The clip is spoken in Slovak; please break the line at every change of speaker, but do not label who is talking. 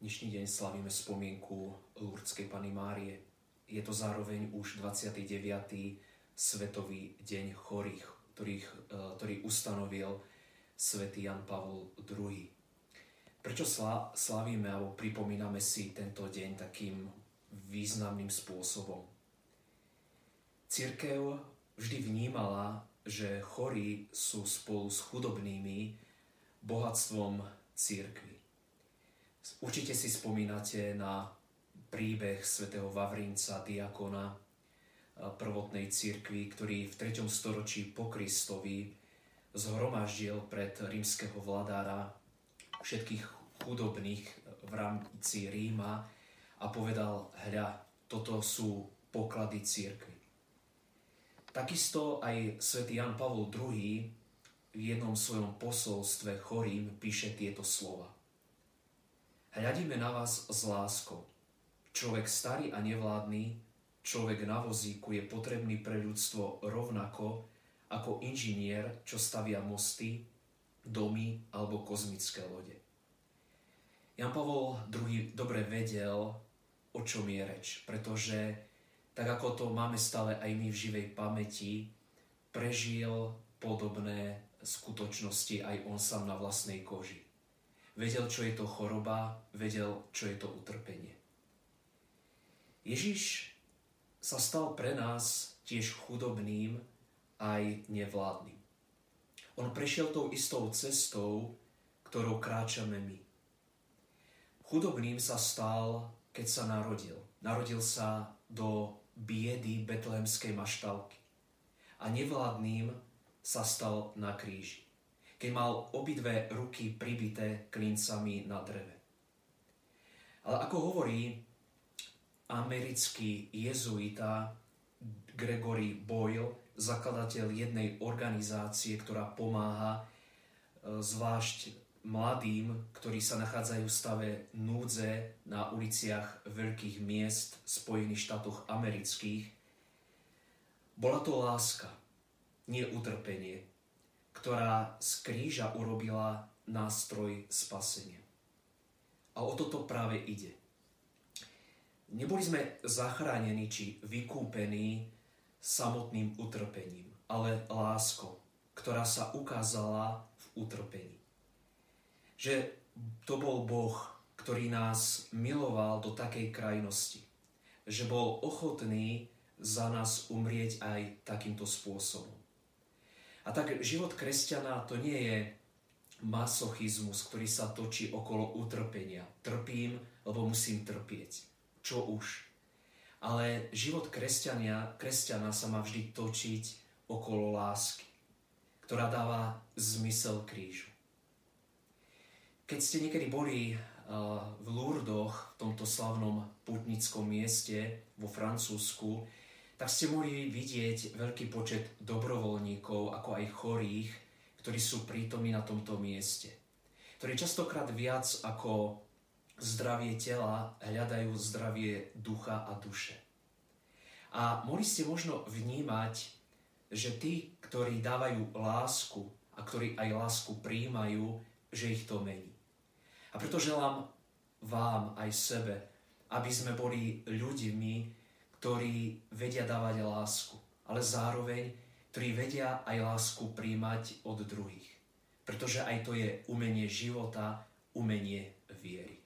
Dnešný deň slavíme spomienku Lurdskej Pany Márie. Je to zároveň už 29. Svetový deň chorých, ktorých, e, ktorý ustanovil svätý Jan Pavol II. Prečo slavíme alebo pripomíname si tento deň takým významným spôsobom? Církev vždy vnímala, že chorí sú spolu s chudobnými bohatstvom církvy. Určite si spomínate na príbeh svätého Vavrínca, diakona prvotnej cirkvi, ktorý v 3. storočí po Kristovi zhromaždil pred rímskeho vladára všetkých chudobných v rámci Ríma a povedal, hľa, toto sú poklady církvy. Takisto aj svätý Jan Pavol II v jednom svojom posolstve chorým píše tieto slova. Hľadíme na vás s láskou. Človek starý a nevládny, človek na vozíku je potrebný pre ľudstvo rovnako ako inžinier, čo stavia mosty, domy alebo kozmické lode. Jan Pavol II dobre vedel, o čom je reč, pretože tak ako to máme stále aj my v živej pamäti, prežil podobné skutočnosti aj on sám na vlastnej koži. Vedel, čo je to choroba, vedel, čo je to utrpenie. Ježiš sa stal pre nás tiež chudobným aj nevládnym. On prešiel tou istou cestou, ktorou kráčame my. Chudobným sa stal, keď sa narodil. Narodil sa do biedy betlehemskej maštalky. A nevládnym sa stal na kríži keď mal obidve ruky pribité klincami na dreve. Ale ako hovorí americký jezuita Gregory Boyle, zakladateľ jednej organizácie, ktorá pomáha e, zvlášť mladým, ktorí sa nachádzajú v stave núdze na uliciach veľkých miest Spojených štátoch amerických. Bola to láska, nie utrpenie, ktorá z kríža urobila nástroj spasenia. A o toto práve ide. Neboli sme zachránení či vykúpení samotným utrpením, ale láskou, ktorá sa ukázala v utrpení. Že to bol Boh, ktorý nás miloval do takej krajnosti, že bol ochotný za nás umrieť aj takýmto spôsobom. A tak život kresťana to nie je masochizmus, ktorý sa točí okolo utrpenia. Trpím, lebo musím trpieť. Čo už. Ale život kresťania, kresťana sa má vždy točiť okolo lásky, ktorá dáva zmysel krížu. Keď ste niekedy boli v Lourdoch, v tomto slavnom putnickom mieste vo Francúzsku, tak ste mohli vidieť veľký počet dobrovoľníkov, ako aj chorých, ktorí sú prítomní na tomto mieste. Ktorí častokrát viac ako zdravie tela hľadajú zdravie ducha a duše. A mohli ste možno vnímať, že tí, ktorí dávajú lásku a ktorí aj lásku príjmajú, že ich to mení. A preto želám vám aj sebe, aby sme boli ľuďmi, ktorí vedia dávať lásku, ale zároveň, ktorí vedia aj lásku príjmať od druhých. Pretože aj to je umenie života, umenie viery.